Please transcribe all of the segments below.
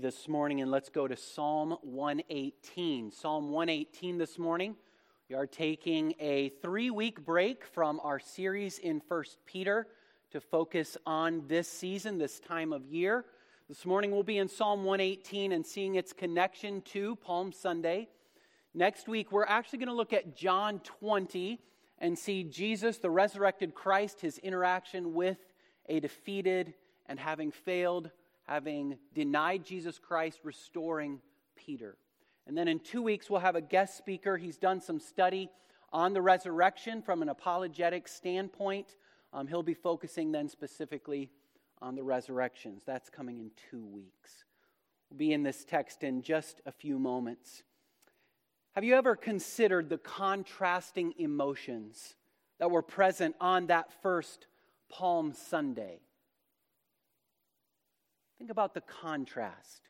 this morning and let's go to Psalm 118. Psalm 118 this morning. We are taking a three week break from our series in 1 Peter to focus on this season, this time of year. This morning we'll be in Psalm 118 and seeing its connection to Palm Sunday. Next week we're actually going to look at John 20 and see Jesus, the resurrected Christ, his interaction with a defeated and having failed having denied Jesus Christ, restoring Peter. And then in two weeks, we'll have a guest speaker. He's done some study on the resurrection from an apologetic standpoint. Um, he'll be focusing then specifically on the resurrections. That's coming in two weeks. We'll be in this text in just a few moments. Have you ever considered the contrasting emotions that were present on that first Palm Sunday? Think about the contrast.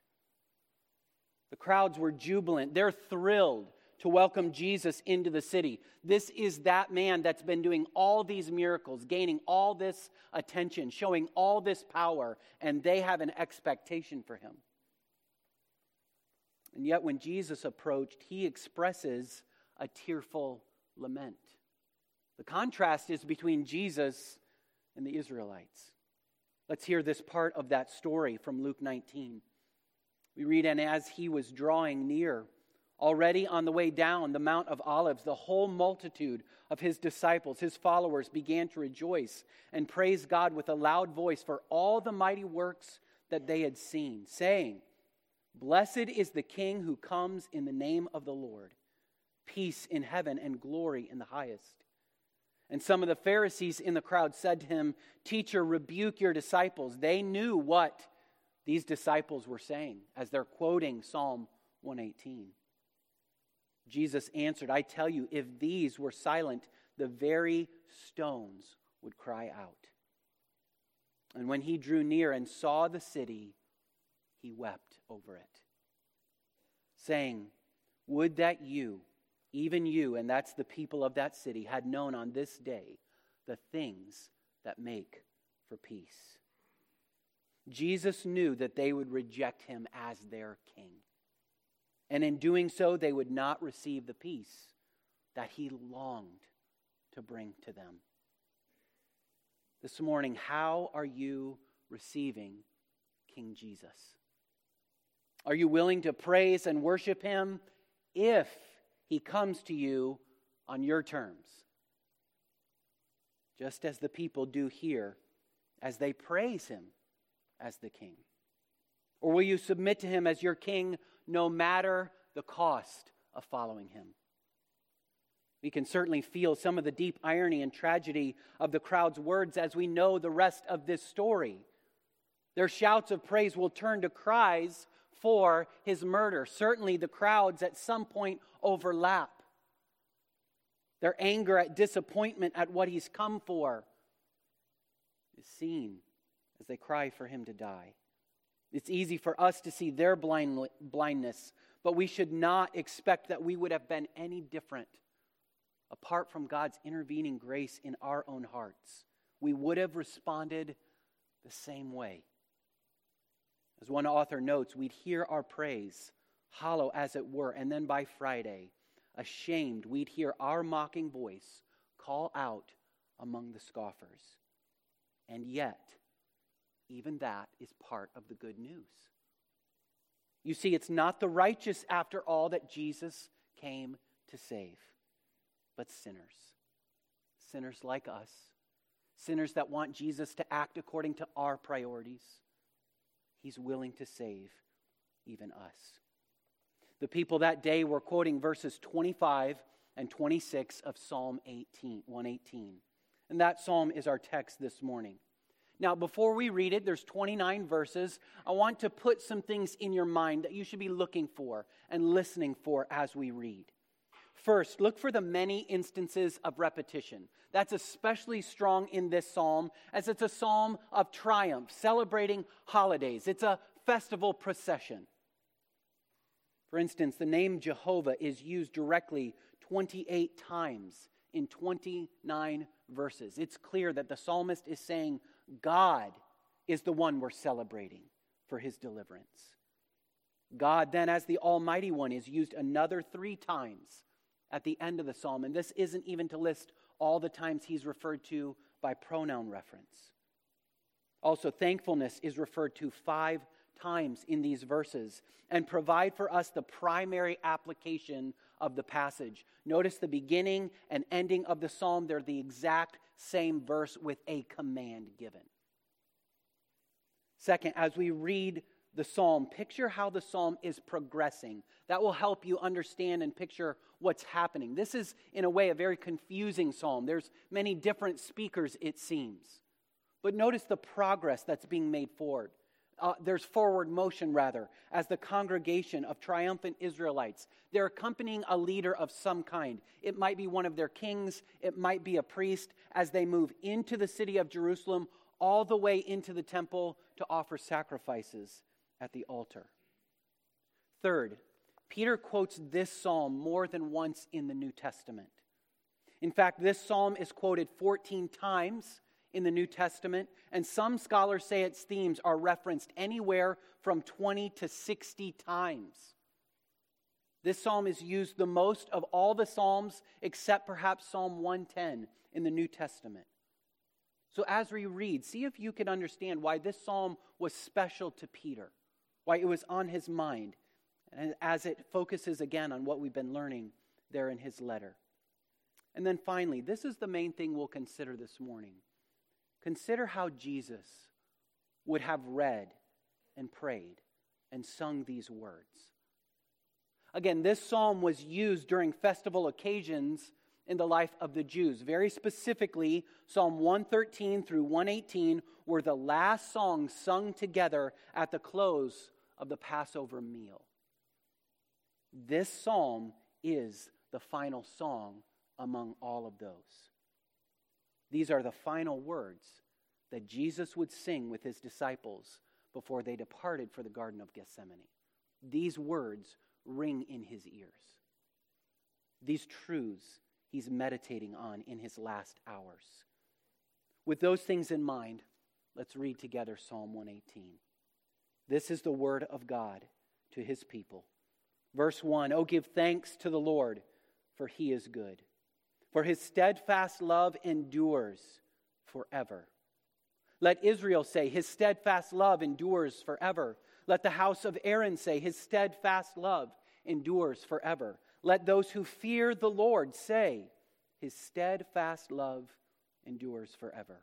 The crowds were jubilant, they're thrilled to welcome Jesus into the city. This is that man that's been doing all these miracles, gaining all this attention, showing all this power, and they have an expectation for him. And yet, when Jesus approached, he expresses a tearful lament. The contrast is between Jesus and the Israelites. Let's hear this part of that story from Luke 19. We read, And as he was drawing near, already on the way down the Mount of Olives, the whole multitude of his disciples, his followers, began to rejoice and praise God with a loud voice for all the mighty works that they had seen, saying, Blessed is the King who comes in the name of the Lord, peace in heaven and glory in the highest. And some of the Pharisees in the crowd said to him, Teacher, rebuke your disciples. They knew what these disciples were saying as they're quoting Psalm 118. Jesus answered, I tell you, if these were silent, the very stones would cry out. And when he drew near and saw the city, he wept over it, saying, Would that you, even you, and that's the people of that city, had known on this day the things that make for peace. Jesus knew that they would reject him as their king. And in doing so, they would not receive the peace that he longed to bring to them. This morning, how are you receiving King Jesus? Are you willing to praise and worship him if he comes to you on your terms, just as the people do here as they praise him as the king? Or will you submit to him as your king no matter the cost of following him? We can certainly feel some of the deep irony and tragedy of the crowd's words as we know the rest of this story. Their shouts of praise will turn to cries for his murder. Certainly, the crowds at some point overlap. Their anger at disappointment at what he's come for is seen as they cry for him to die. It's easy for us to see their blind, blindness, but we should not expect that we would have been any different apart from God's intervening grace in our own hearts. We would have responded the same way. As one author notes, we'd hear our praise, hollow as it were, and then by Friday, ashamed, we'd hear our mocking voice call out among the scoffers. And yet, even that is part of the good news. You see, it's not the righteous, after all, that Jesus came to save, but sinners. Sinners like us, sinners that want Jesus to act according to our priorities He's willing to save even us. The people that day were quoting verses 25 and 26 of Psalm 18, 118. And that psalm is our text this morning. Now, before we read it, there's 29 verses. I want to put some things in your mind that you should be looking for and listening for as we read. First, look for the many instances of repetition. That's especially strong in this psalm, as it's a psalm of triumph, celebrating holidays. It's a festival procession. For instance, the name Jehovah is used directly 28 times in 29 verses. It's clear that the psalmist is saying God is the one we're celebrating for his deliverance. God, then, as the Almighty One, is used another three times at the end of the psalm. And this isn't even to list all the times he's referred to by pronoun reference. Also, thankfulness is referred to five times in these verses and provide for us the primary application of the passage. Notice the beginning and ending of the psalm, they're the exact same verse with a command given. Second, as we read the psalm, picture how the psalm is progressing. That will help you understand and picture what's happening. This is, in a way, a very confusing psalm. There's many different speakers, it seems. But notice the progress that's being made forward. Uh, there's forward motion, rather, as the congregation of triumphant Israelites. They're accompanying a leader of some kind. It might be one of their kings, it might be a priest, as they move into the city of Jerusalem, all the way into the temple to offer sacrifices at the altar. Third, Peter quotes this psalm more than once in the New Testament. In fact, this psalm is quoted 14 times in the New Testament, and some scholars say its themes are referenced anywhere from 20 to 60 times. This psalm is used the most of all the psalms, except perhaps Psalm 110 in the New Testament. So, as we read, see if you can understand why this psalm was special to Peter, why it was on his mind, and as it focuses again on what we've been learning there in his letter. And then finally, this is the main thing we'll consider this morning. Consider how Jesus would have read and prayed and sung these words. Again, this psalm was used during festival occasions in the life of the Jews. Very specifically, Psalm 113 through 118 were the last songs sung together at the close of the Passover meal. This psalm is the final song among all of those. These are the final words that Jesus would sing with his disciples before they departed for the Garden of Gethsemane. These words ring in his ears. These truths he's meditating on in his last hours. With those things in mind, let's read together Psalm 118. This is the word of God to his people. Verse 1 Oh, give thanks to the Lord, for he is good for his steadfast love endures forever. Let Israel say, His steadfast love endures forever. Let the house of Aaron say, His steadfast love endures forever. Let those who fear the Lord say, His steadfast love endures forever.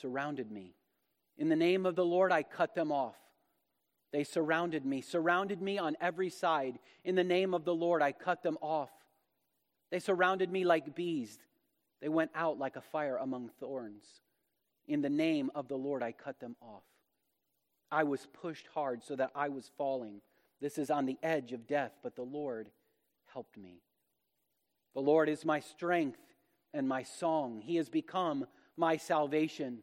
surrounded me. In the name of the Lord, I cut them off. They surrounded me, surrounded me on every side. In the name of the Lord, I cut them off. They surrounded me like bees. They went out like a fire among thorns. In the name of the Lord, I cut them off. I was pushed hard so that I was falling. This is on the edge of death, but the Lord helped me. The Lord is my strength and my song. He has become my salvation.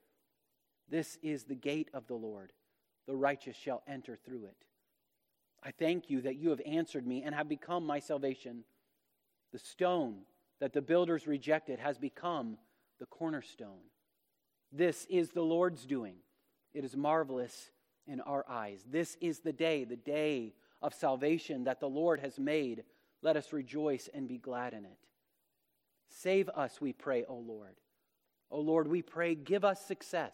This is the gate of the Lord. The righteous shall enter through it. I thank you that you have answered me and have become my salvation. The stone that the builders rejected has become the cornerstone. This is the Lord's doing. It is marvelous in our eyes. This is the day, the day of salvation that the Lord has made. Let us rejoice and be glad in it. Save us, we pray, O Lord. O Lord, we pray, give us success.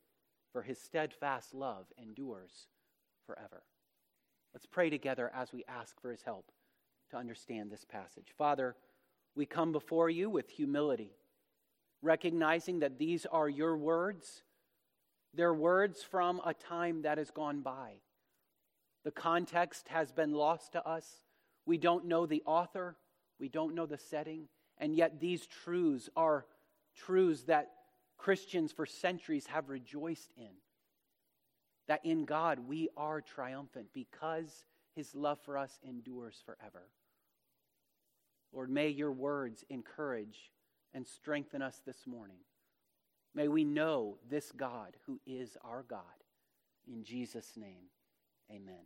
for his steadfast love endures forever. Let's pray together as we ask for his help to understand this passage. Father, we come before you with humility, recognizing that these are your words. They're words from a time that has gone by. The context has been lost to us. We don't know the author, we don't know the setting, and yet these truths are truths that Christians for centuries have rejoiced in. That in God we are triumphant because his love for us endures forever. Lord, may your words encourage and strengthen us this morning. May we know this God who is our God. In Jesus' name, amen.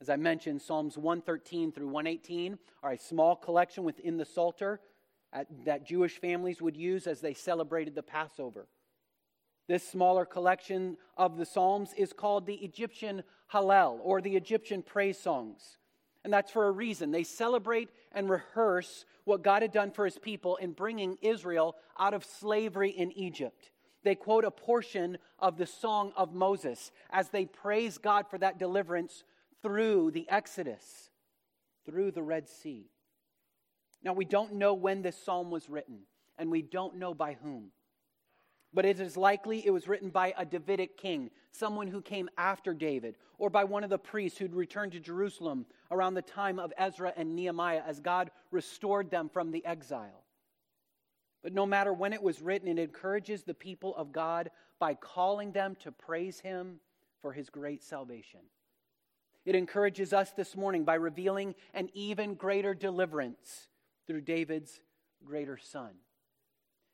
As I mentioned, Psalms 113 through 118 are a small collection within the Psalter that Jewish families would use as they celebrated the Passover. This smaller collection of the Psalms is called the Egyptian Hallel, or the Egyptian praise songs. And that's for a reason. They celebrate and rehearse what God had done for his people in bringing Israel out of slavery in Egypt. They quote a portion of the Song of Moses as they praise God for that deliverance through the Exodus, through the Red Sea. Now, we don't know when this psalm was written, and we don't know by whom. But it is likely it was written by a Davidic king, someone who came after David, or by one of the priests who'd returned to Jerusalem around the time of Ezra and Nehemiah as God restored them from the exile. But no matter when it was written, it encourages the people of God by calling them to praise Him for His great salvation. It encourages us this morning by revealing an even greater deliverance through David's greater son.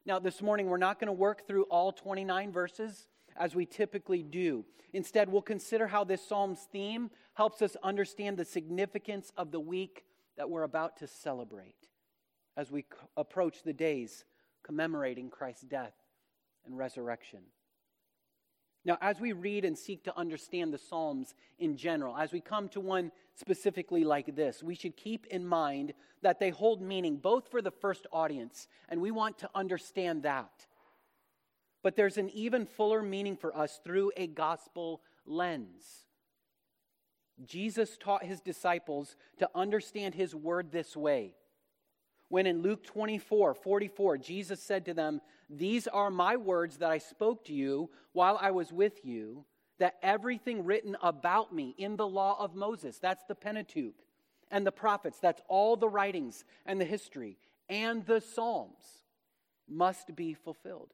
Now, this morning, we're not going to work through all 29 verses as we typically do. Instead, we'll consider how this psalm's theme helps us understand the significance of the week that we're about to celebrate as we approach the days commemorating Christ's death and resurrection. Now, as we read and seek to understand the Psalms in general, as we come to one specifically like this, we should keep in mind that they hold meaning both for the first audience, and we want to understand that. But there's an even fuller meaning for us through a gospel lens. Jesus taught his disciples to understand his word this way when in Luke 24 44, Jesus said to them, These are my words that I spoke to you while I was with you, that everything written about me in the law of Moses, that's the Pentateuch, and the prophets, that's all the writings and the history, and the Psalms, must be fulfilled.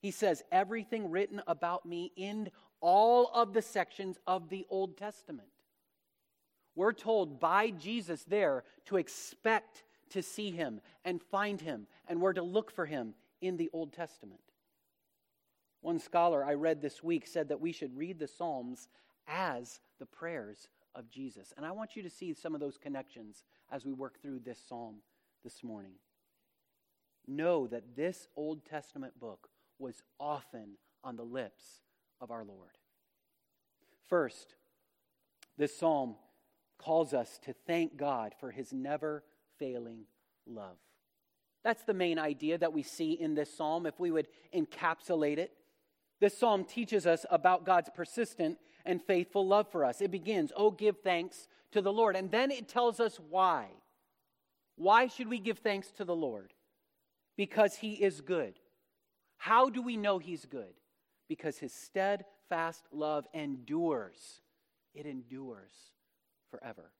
He says, Everything written about me in all of the sections of the Old Testament. We're told by Jesus there to expect to see him and find him and where to look for him in the Old Testament. One scholar I read this week said that we should read the Psalms as the prayers of Jesus. And I want you to see some of those connections as we work through this psalm this morning. Know that this Old Testament book was often on the lips of our Lord. First, this psalm calls us to thank God for his never failing love. That's the main idea that we see in this psalm, if we would encapsulate it. This psalm teaches us about God's persistent and faithful love for us. It begins, Oh, give thanks to the Lord. And then it tells us why. Why should we give thanks to the Lord? Because he is good. How do we know he's good? Because his steadfast love endures, it endures forever.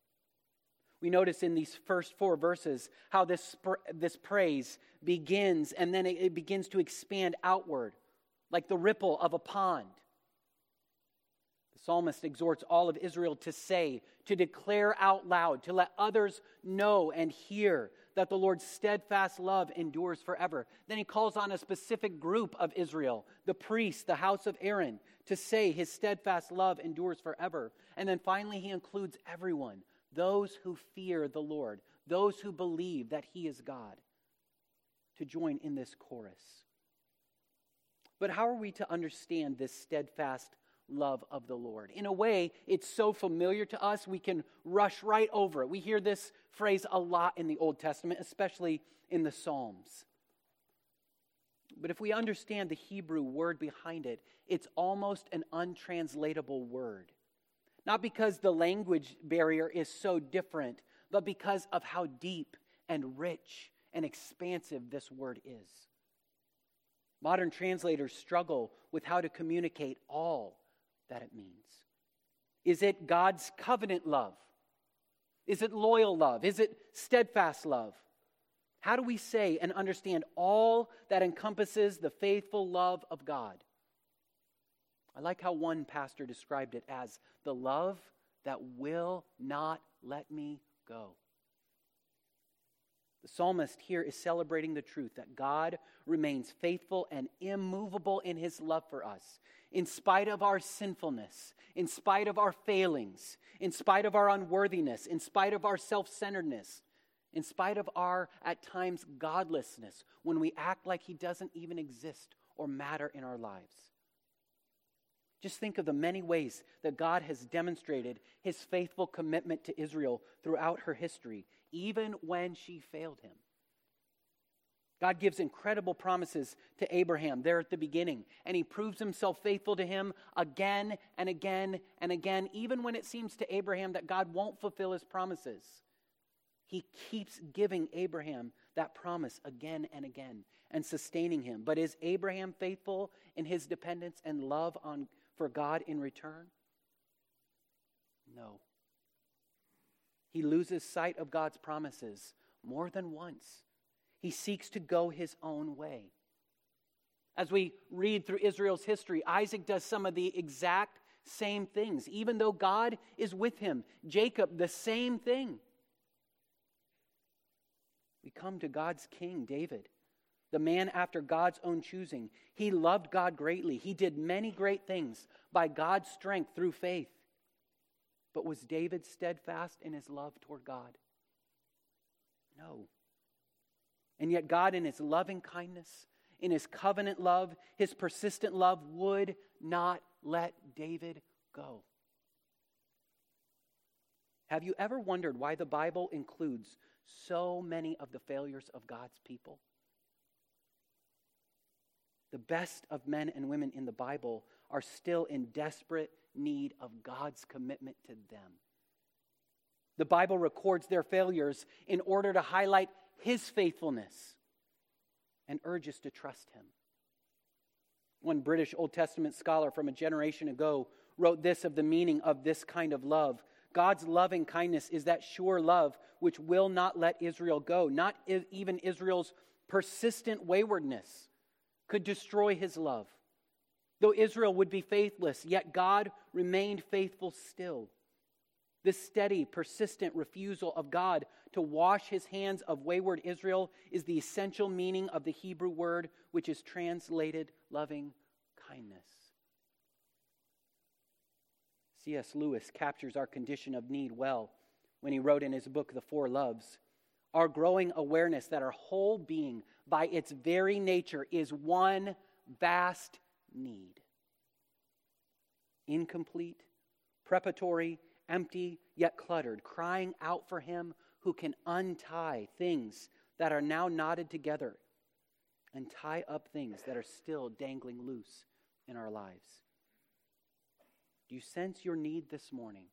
We notice in these first four verses how this, this praise begins and then it, it begins to expand outward like the ripple of a pond. The psalmist exhorts all of Israel to say, to declare out loud, to let others know and hear that the Lord's steadfast love endures forever. Then he calls on a specific group of Israel, the priests, the house of Aaron, to say his steadfast love endures forever. And then finally, he includes everyone those who fear the Lord, those who believe that he is God, to join in this chorus. But how are we to understand this steadfast love of the Lord? In a way, it's so familiar to us, we can rush right over it. We hear this phrase a lot in the Old Testament, especially in the Psalms. But if we understand the Hebrew word behind it, it's almost an untranslatable word. Not because the language barrier is so different, but because of how deep and rich and expansive this word is. Modern translators struggle with how to communicate all that it means. Is it God's covenant love? Is it loyal love? Is it steadfast love? How do we say and understand all that encompasses the faithful love of God? I like how one pastor described it as the love that will not let me go. The psalmist here is celebrating the truth that God remains faithful and immovable in his love for us, in spite of our sinfulness, in spite of our failings, in spite of our unworthiness, in spite of our self centeredness, in spite of our, at times, godlessness, when we act like He doesn't even exist or matter in our lives. Just think of the many ways that God has demonstrated His faithful commitment to Israel throughout her history, even when she failed Him. God gives incredible promises to Abraham there at the beginning, and he proves himself faithful to him again and again and again, even when it seems to Abraham that God won't fulfill his promises. He keeps giving Abraham that promise again and again and sustaining him. But is Abraham faithful in his dependence and love on, for God in return? No. He loses sight of God's promises more than once. He seeks to go his own way. As we read through Israel's history, Isaac does some of the exact same things, even though God is with him. Jacob, the same thing. We come to God's king, David, the man after God's own choosing. He loved God greatly. He did many great things by God's strength through faith. But was David steadfast in his love toward God? No. And yet, God, in his loving kindness, in his covenant love, his persistent love, would not let David go. Have you ever wondered why the Bible includes so many of the failures of God's people. The best of men and women in the Bible are still in desperate need of God's commitment to them. The Bible records their failures in order to highlight His faithfulness and urges to trust Him. One British Old Testament scholar from a generation ago wrote this of the meaning of this kind of love God's loving kindness is that sure love which will not let Israel go. Not even Israel's persistent waywardness could destroy his love. Though Israel would be faithless, yet God remained faithful still. This steady, persistent refusal of God to wash his hands of wayward Israel is the essential meaning of the Hebrew word, which is translated loving kindness. C.S. Lewis captures our condition of need well when he wrote in his book, The Four Loves. Our growing awareness that our whole being, by its very nature, is one vast need. Incomplete, preparatory, empty, yet cluttered, crying out for him who can untie things that are now knotted together and tie up things that are still dangling loose in our lives. Do you sense your need this morning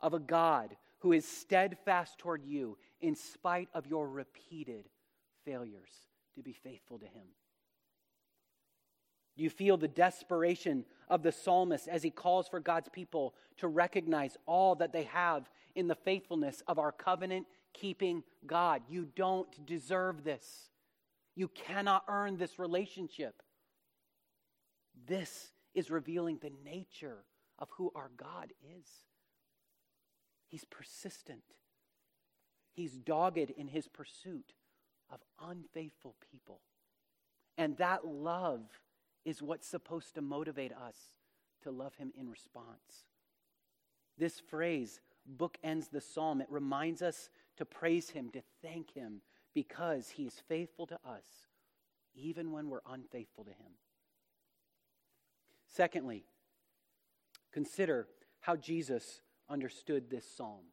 of a God who is steadfast toward you in spite of your repeated failures to be faithful to Him? You feel the desperation of the psalmist as he calls for God's people to recognize all that they have in the faithfulness of our covenant keeping God? You don't deserve this. You cannot earn this relationship. This is revealing the nature of who our God is. He's persistent, He's dogged in His pursuit of unfaithful people. And that love is what's supposed to motivate us to love him in response. This phrase bookends the psalm. It reminds us to praise him, to thank him, because he is faithful to us, even when we're unfaithful to him. Secondly, consider how Jesus understood this psalm.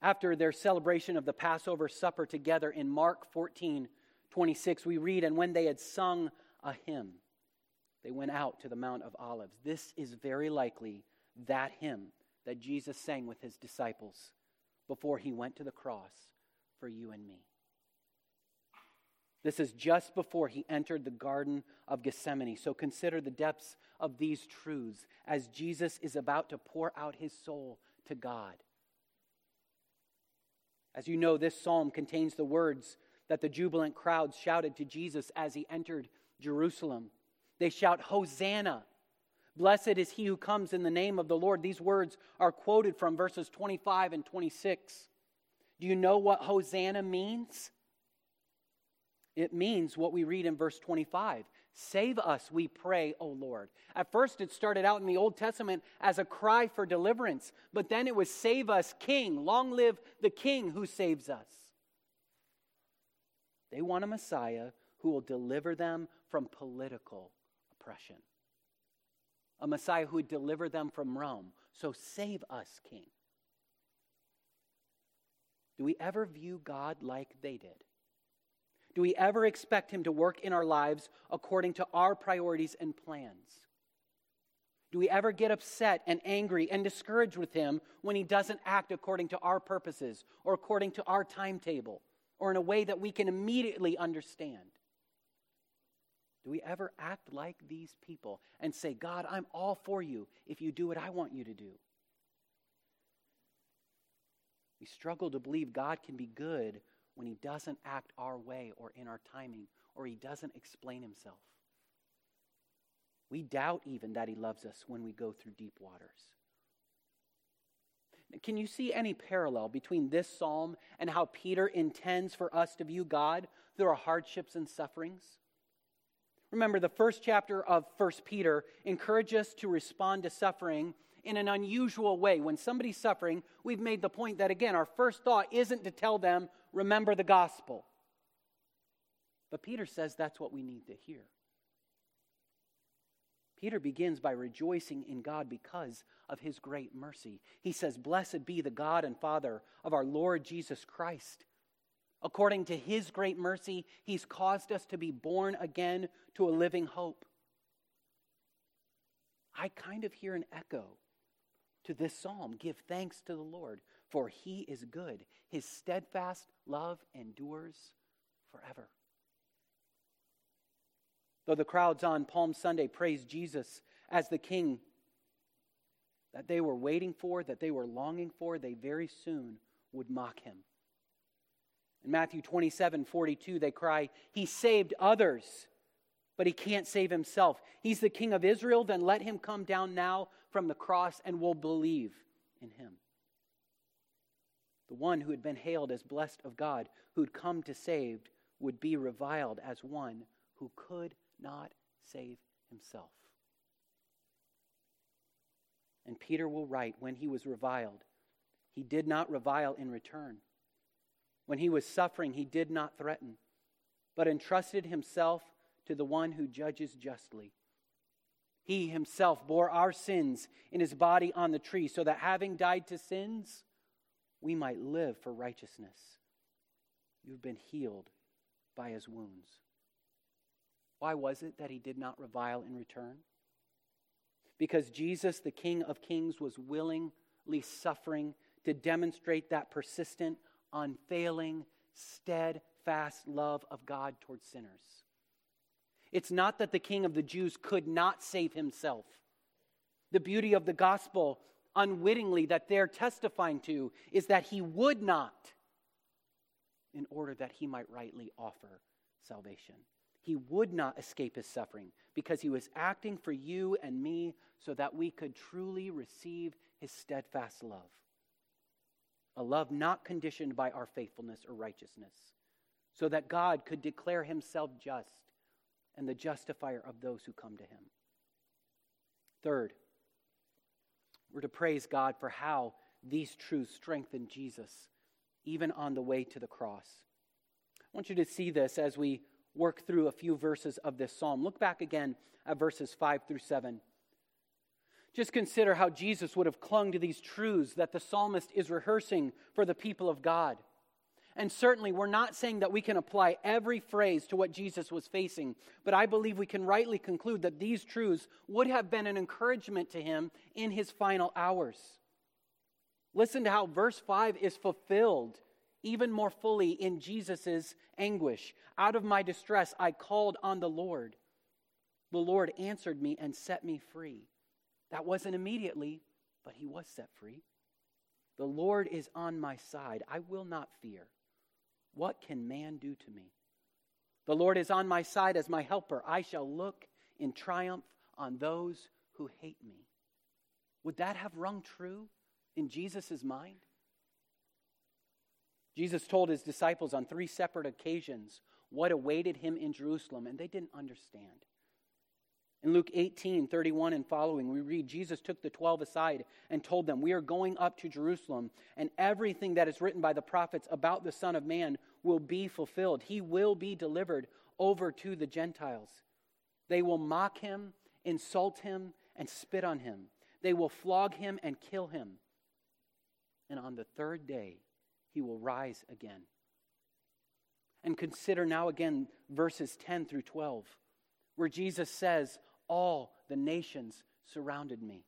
After their celebration of the Passover supper together in Mark 14 26, we read, And when they had sung a hymn, they went out to the Mount of Olives. This is very likely that hymn that Jesus sang with his disciples before he went to the cross for you and me. This is just before he entered the Garden of Gethsemane. So consider the depths of these truths as Jesus is about to pour out his soul to God. As you know, this psalm contains the words that the jubilant crowds shouted to Jesus as he entered Jerusalem. They shout, Hosanna! Blessed is he who comes in the name of the Lord. These words are quoted from verses 25 and 26. Do you know what Hosanna means? It means what we read in verse 25 Save us, we pray, O Lord. At first, it started out in the Old Testament as a cry for deliverance, but then it was Save us, King. Long live the King who saves us. They want a Messiah who will deliver them from political oppression, a Messiah who would deliver them from Rome. So save us, King. Do we ever view God like they did? Do we ever expect Him to work in our lives according to our priorities and plans? Do we ever get upset and angry and discouraged with Him when He doesn't act according to our purposes or according to our timetable or in a way that we can immediately understand? Do we ever act like these people and say, God, I'm all for you if you do what I want you to do? We struggle to believe God can be good when he doesn't act our way or in our timing or he doesn't explain himself. We doubt even that he loves us when we go through deep waters. Can you see any parallel between this psalm and how Peter intends for us to view God through our hardships and sufferings? Remember, the first chapter of 1 Peter encourages us to respond to suffering in an unusual way. When somebody's suffering, we've made the point that, again, our first thought isn't to tell them, remember the gospel. But Peter says that's what we need to hear. Peter begins by rejoicing in God because of his great mercy. He says, Blessed be the God and Father of our Lord Jesus Christ. According to his great mercy, he's caused us to be born again to a living hope. I kind of hear an echo to this psalm Give thanks to the Lord, for he is good. His steadfast love endures forever. Though the crowds on Palm Sunday praised Jesus as the King that they were waiting for, that they were longing for, they very soon would mock him. In Matthew 27 42, they cry, He saved others, but he can't save himself. He's the King of Israel, then let him come down now from the cross and we'll believe in him. The one who had been hailed as blessed of God, who'd come to save, would be reviled as one who could not save himself. And Peter will write when he was reviled, he did not revile in return. When he was suffering, he did not threaten, but entrusted himself to the one who judges justly. He himself bore our sins in his body on the tree, so that having died to sins, we might live for righteousness. You've been healed by his wounds. Why was it that he did not revile in return? Because Jesus, the King of Kings, was willingly suffering to demonstrate that persistent, unfailing, steadfast love of God towards sinners. It's not that the king of the Jews could not save himself. The beauty of the gospel, unwittingly, that they're testifying to is that he would not, in order that he might rightly offer salvation. He would not escape his suffering because he was acting for you and me so that we could truly receive his steadfast love. A love not conditioned by our faithfulness or righteousness, so that God could declare himself just and the justifier of those who come to him. Third, we're to praise God for how these truths strengthen Jesus, even on the way to the cross. I want you to see this as we work through a few verses of this psalm. Look back again at verses 5 through 7. Just consider how Jesus would have clung to these truths that the psalmist is rehearsing for the people of God. And certainly, we're not saying that we can apply every phrase to what Jesus was facing, but I believe we can rightly conclude that these truths would have been an encouragement to him in his final hours. Listen to how verse 5 is fulfilled even more fully in Jesus' anguish. Out of my distress, I called on the Lord. The Lord answered me and set me free. That wasn't immediately, but he was set free. The Lord is on my side. I will not fear. What can man do to me? The Lord is on my side as my helper. I shall look in triumph on those who hate me. Would that have rung true in Jesus' mind? Jesus told his disciples on three separate occasions what awaited him in Jerusalem, and they didn't understand. In Luke 18, 31 and following, we read Jesus took the twelve aside and told them, We are going up to Jerusalem, and everything that is written by the prophets about the Son of Man will be fulfilled. He will be delivered over to the Gentiles. They will mock him, insult him, and spit on him. They will flog him and kill him. And on the third day, he will rise again. And consider now again verses 10 through 12, where Jesus says, all the nations surrounded me.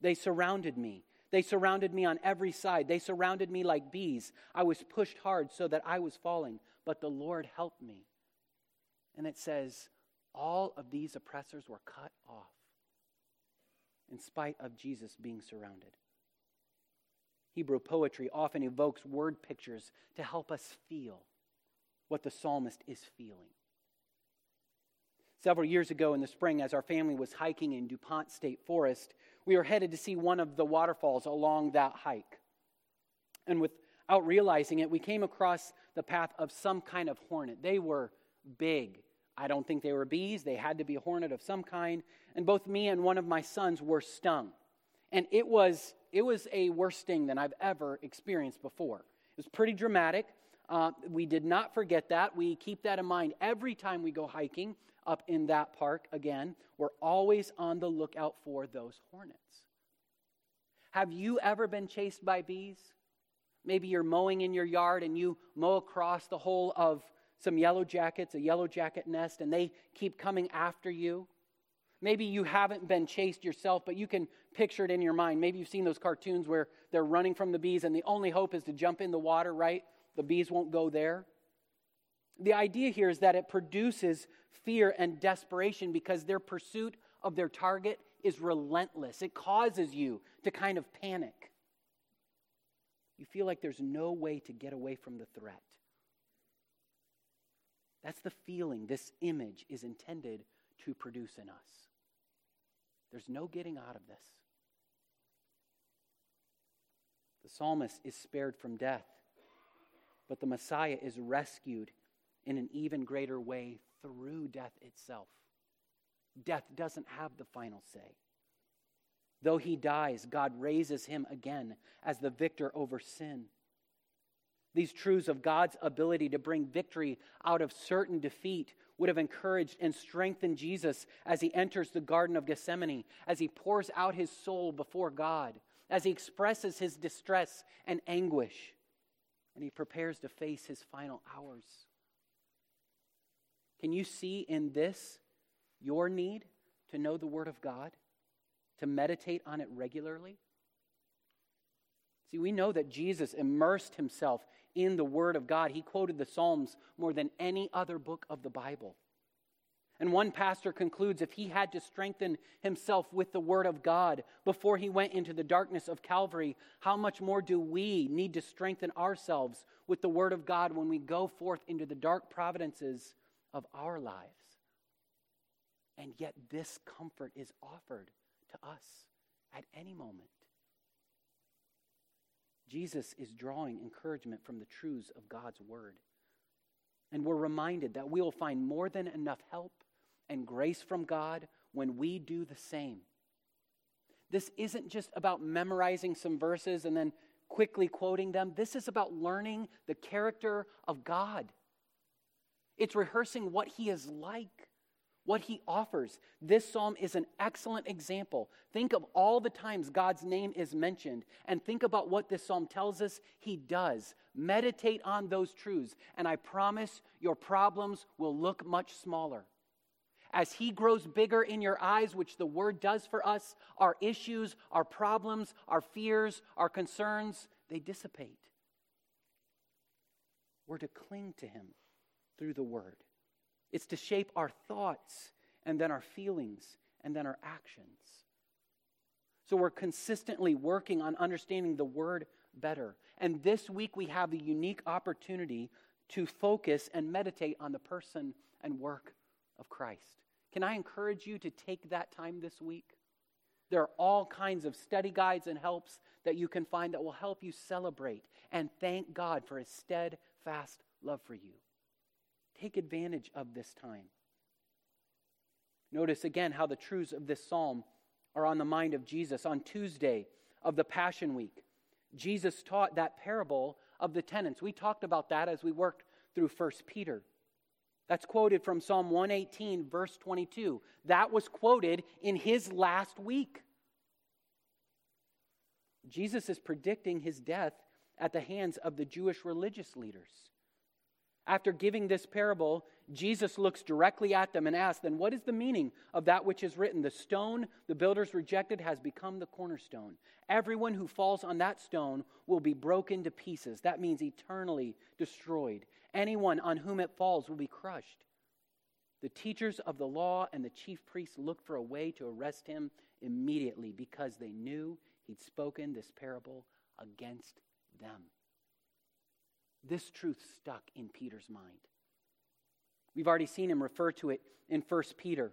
They surrounded me. They surrounded me on every side. They surrounded me like bees. I was pushed hard so that I was falling, but the Lord helped me. And it says, all of these oppressors were cut off in spite of Jesus being surrounded. Hebrew poetry often evokes word pictures to help us feel what the psalmist is feeling. Several years ago in the spring, as our family was hiking in DuPont State Forest, we were headed to see one of the waterfalls along that hike. And without realizing it, we came across the path of some kind of hornet. They were big. I don't think they were bees. They had to be a hornet of some kind. And both me and one of my sons were stung. And it was, it was a worse sting than I've ever experienced before. It was pretty dramatic. Uh, we did not forget that. We keep that in mind every time we go hiking up in that park again. We're always on the lookout for those hornets. Have you ever been chased by bees? Maybe you're mowing in your yard and you mow across the whole of some yellow jackets, a yellow jacket nest, and they keep coming after you. Maybe you haven't been chased yourself, but you can picture it in your mind. Maybe you've seen those cartoons where they're running from the bees, and the only hope is to jump in the water, right? The bees won't go there. The idea here is that it produces fear and desperation because their pursuit of their target is relentless. It causes you to kind of panic. You feel like there's no way to get away from the threat. That's the feeling this image is intended to produce in us. There's no getting out of this. The psalmist is spared from death, but the Messiah is rescued in an even greater way through death itself. Death doesn't have the final say. Though he dies, God raises him again as the victor over sin. These truths of God's ability to bring victory out of certain defeat would have encouraged and strengthened Jesus as he enters the Garden of Gethsemane, as he pours out his soul before God, as he expresses his distress and anguish, and he prepares to face his final hours. Can you see in this your need to know the Word of God, to meditate on it regularly? See, we know that Jesus immersed himself in the Word of God. He quoted the Psalms more than any other book of the Bible. And one pastor concludes if he had to strengthen himself with the Word of God before he went into the darkness of Calvary, how much more do we need to strengthen ourselves with the Word of God when we go forth into the dark providences of our lives. And yet, this comfort is offered to us at any moment. Jesus is drawing encouragement from the truths of God's Word. And we're reminded that we will find more than enough help and grace from God when we do the same. This isn't just about memorizing some verses and then quickly quoting them. This is about learning the character of God. It's rehearsing what He is like, what He offers. This psalm is an excellent example. Think of all the times God's name is mentioned and think about what this psalm tells us He does. Meditate on those truths, and I promise your problems will look much smaller as He grows bigger in your eyes, which the Word does for us, our issues, our problems, our fears, our concerns, they dissipate. We're to cling to Him through the Word. It's to shape our thoughts and then our feelings and then our actions. So we're consistently working on understanding the Word better. And this week we have the unique opportunity to focus and meditate on the person and work of Christ. Can I encourage you to take that time this week? There are all kinds of study guides and helps that you can find that will help you celebrate and thank God for his steadfast love for you. Take advantage of this time. Notice again how the truths of this psalm are on the mind of Jesus. On Tuesday of the Passion Week, Jesus taught that parable of the tenants. We talked about that as we worked through 1 Peter. That's quoted from Psalm 118, verse 22. That was quoted in his last week. Jesus is predicting his death at the hands of the Jewish religious leaders. After giving this parable, Jesus looks directly at them and asks, Then what is the meaning of that which is written? The stone the builders rejected has become the cornerstone. Everyone who falls on that stone will be broken to pieces. That means eternally destroyed. Anyone on whom it falls will be crushed. The teachers of the law and the chief priests looked for a way to arrest him immediately because they knew he'd spoken this parable against them. This truth stuck in Peter's mind. We've already seen him refer to it in 1 Peter.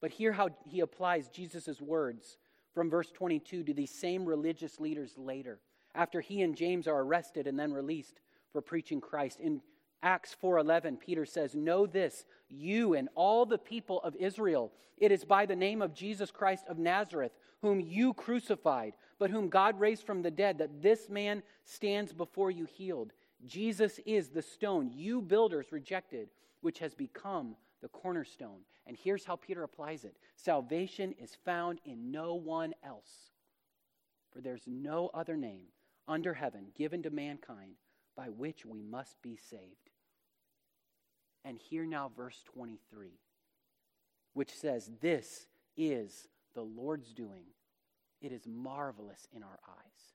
But hear how he applies Jesus' words from verse 22 to these same religious leaders later, after he and James are arrested and then released for preaching Christ. In Acts 4:11 Peter says, "Know this, you and all the people of Israel, it is by the name of Jesus Christ of Nazareth, whom you crucified, but whom God raised from the dead, that this man stands before you healed. Jesus is the stone you builders rejected, which has become the cornerstone." And here's how Peter applies it. Salvation is found in no one else. For there's no other name under heaven given to mankind by which we must be saved. And hear now verse 23, which says, This is the Lord's doing. It is marvelous in our eyes.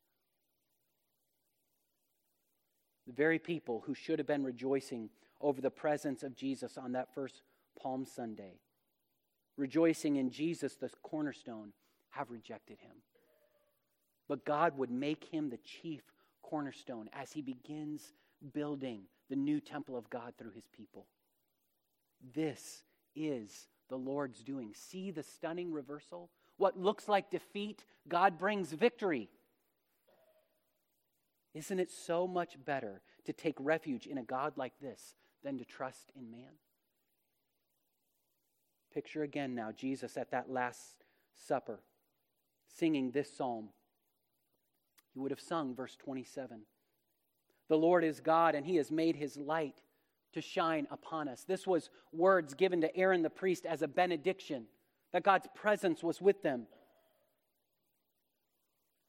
The very people who should have been rejoicing over the presence of Jesus on that first Palm Sunday, rejoicing in Jesus, the cornerstone, have rejected him. But God would make him the chief cornerstone as he begins building the new temple of God through his people. This is the Lord's doing. See the stunning reversal? What looks like defeat, God brings victory. Isn't it so much better to take refuge in a God like this than to trust in man? Picture again now Jesus at that Last Supper singing this psalm he would have sung verse 27. The Lord is God, and he has made his light to shine upon us. This was words given to Aaron the priest as a benediction, that God's presence was with them.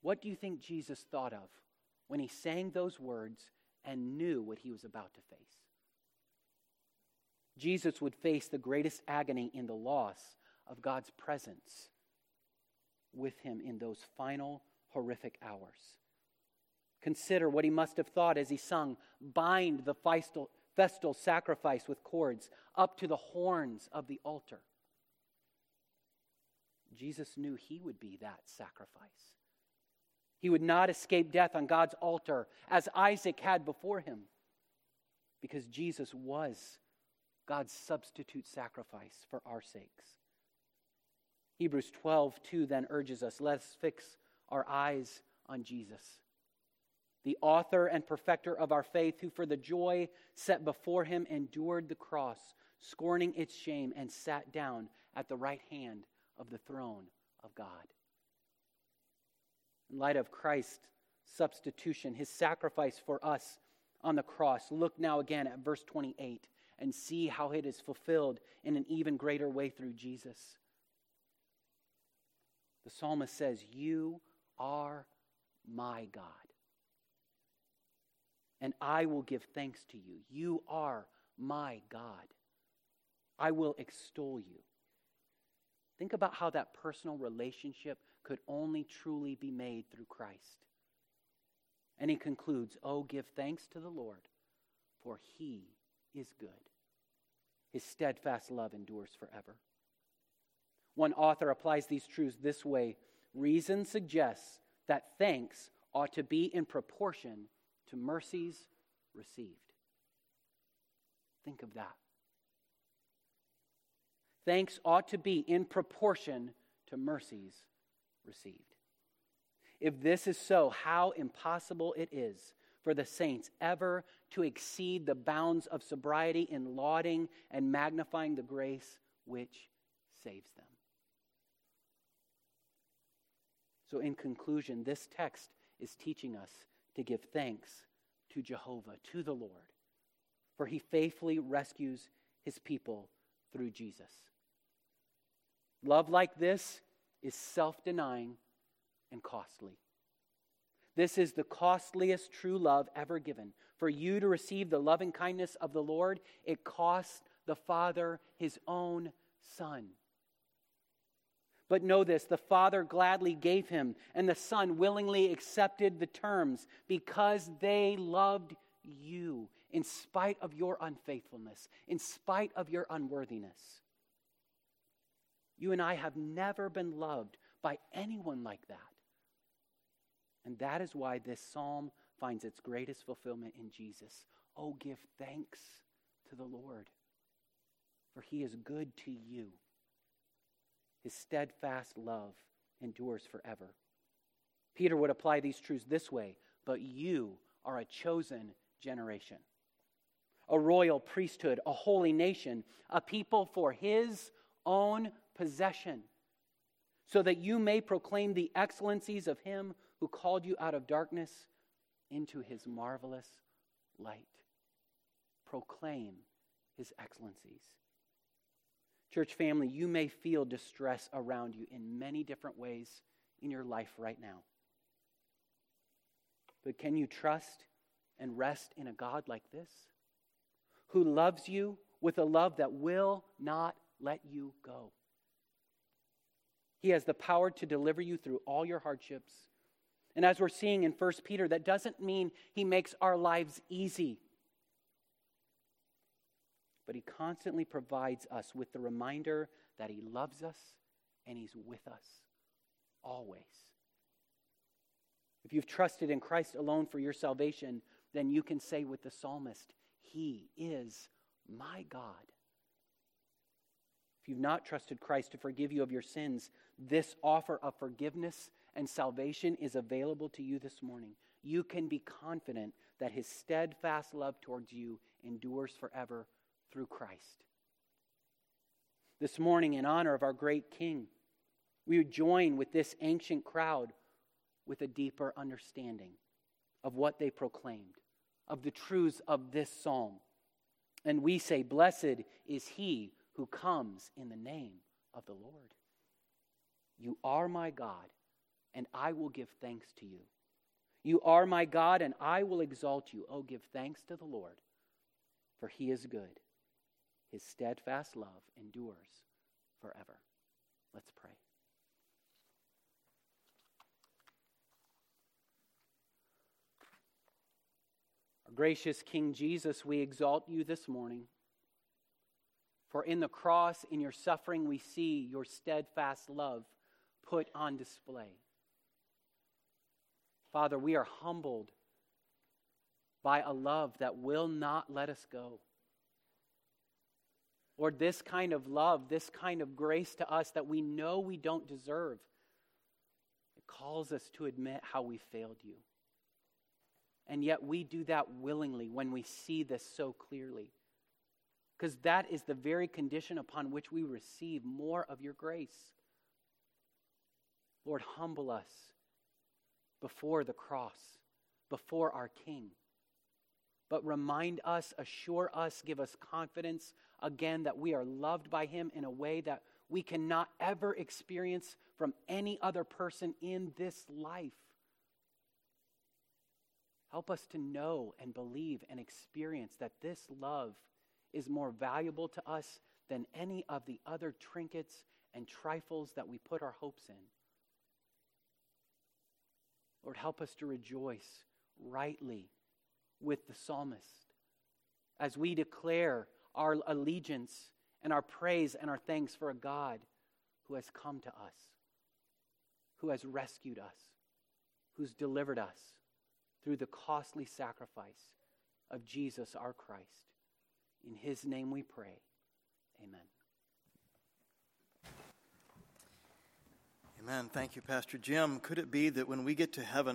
What do you think Jesus thought of when he sang those words and knew what he was about to face? Jesus would face the greatest agony in the loss of God's presence with him in those final horrific hours. Consider what he must have thought as he sung, Bind the festal, sacrifice with cords up to the horns of the altar. Jesus knew he would be that sacrifice. He would not escape death on God's altar as Isaac had before him, because Jesus was God's substitute sacrifice for our sakes. Hebrews 12, 2 then urges us let us fix our eyes on Jesus the author and perfecter of our faith, who for the joy set before him endured the cross, scorning its shame, and sat down at the right hand of the throne of God. In light of Christ's substitution, his sacrifice for us on the cross, look now again at verse 28 and see how it is fulfilled in an even greater way through Jesus. The psalmist says, You are my God, and I will give thanks to you. You are my God. I will extol you. Think about how that personal relationship could only truly be made through Christ. And he concludes, Oh, give thanks to the Lord, for he is good. His steadfast love endures forever. One author applies these truths this way Reason suggests that thanks ought to be in proportion to mercies received. Think of that. Thanks ought to be in proportion to mercies received. If this is so, how impossible it is for the saints ever to exceed the bounds of sobriety in lauding and magnifying the grace which saves them. So, in conclusion, this text is teaching us to give thanks to Jehovah, to the Lord, for he faithfully rescues his people through Jesus. Love like this is self denying and costly. This is the costliest true love ever given. For you to receive the loving kindness of the Lord, it cost the Father his own Son. But know this the Father gladly gave him, and the Son willingly accepted the terms because they loved you in spite of your unfaithfulness, in spite of your unworthiness. You and I have never been loved by anyone like that. And that is why this psalm finds its greatest fulfillment in Jesus. Oh, give thanks to the Lord, for he is good to you. His steadfast love endures forever. Peter would apply these truths this way But you are a chosen generation, a royal priesthood, a holy nation, a people for his own possession, so that you may proclaim the excellencies of him who called you out of darkness into his marvelous light. Proclaim his excellencies. Church family, you may feel distress around you in many different ways in your life right now. But can you trust and rest in a God like this? Who loves you with a love that will not let you go. He has the power to deliver you through all your hardships. And as we're seeing in 1 Peter, that doesn't mean he makes our lives easy. But he constantly provides us with the reminder that he loves us and he's with us always. If you've trusted in Christ alone for your salvation, then you can say with the psalmist, He is my God. If you've not trusted Christ to forgive you of your sins, this offer of forgiveness and salvation is available to you this morning. You can be confident that his steadfast love towards you endures forever through Christ. This morning, in honor of our great King, we would join with this ancient crowd with a deeper understanding of what they proclaimed, of the truths of this psalm. And we say, Blessed is he who comes in the name of the Lord. You are my God, and I will give thanks to you. You are my God, and I will exalt you. Oh, give thanks to the Lord, for he is good. His steadfast love endures forever. Let's pray. Our gracious King Jesus, we exalt you this morning. For in the cross, in your suffering, we see your steadfast love put on display. Father, we are humbled by a love that will not let us go. Lord, this kind of love, this kind of grace to us that we know we don't deserve, it calls us to admit how we failed you. And yet we do that willingly when we see this so clearly. because that is the very condition upon which we receive more of your grace. Lord, humble us before the cross, before our King. But remind us, assure us, give us confidence again that we are loved by Him in a way that we cannot ever experience from any other person in this life. Help us to know and believe and experience that this love is more valuable to us than any of the other trinkets and trifles that we put our hopes in. Lord, help us to rejoice rightly with the psalmist as we declare our allegiance and our praise and our thanks for a God who has come to us, who has rescued us, who's delivered us through the costly sacrifice of Jesus our Christ. In his name we pray. Amen. Amen. Thank you, Pastor Jim. Could it be that when we get to heaven,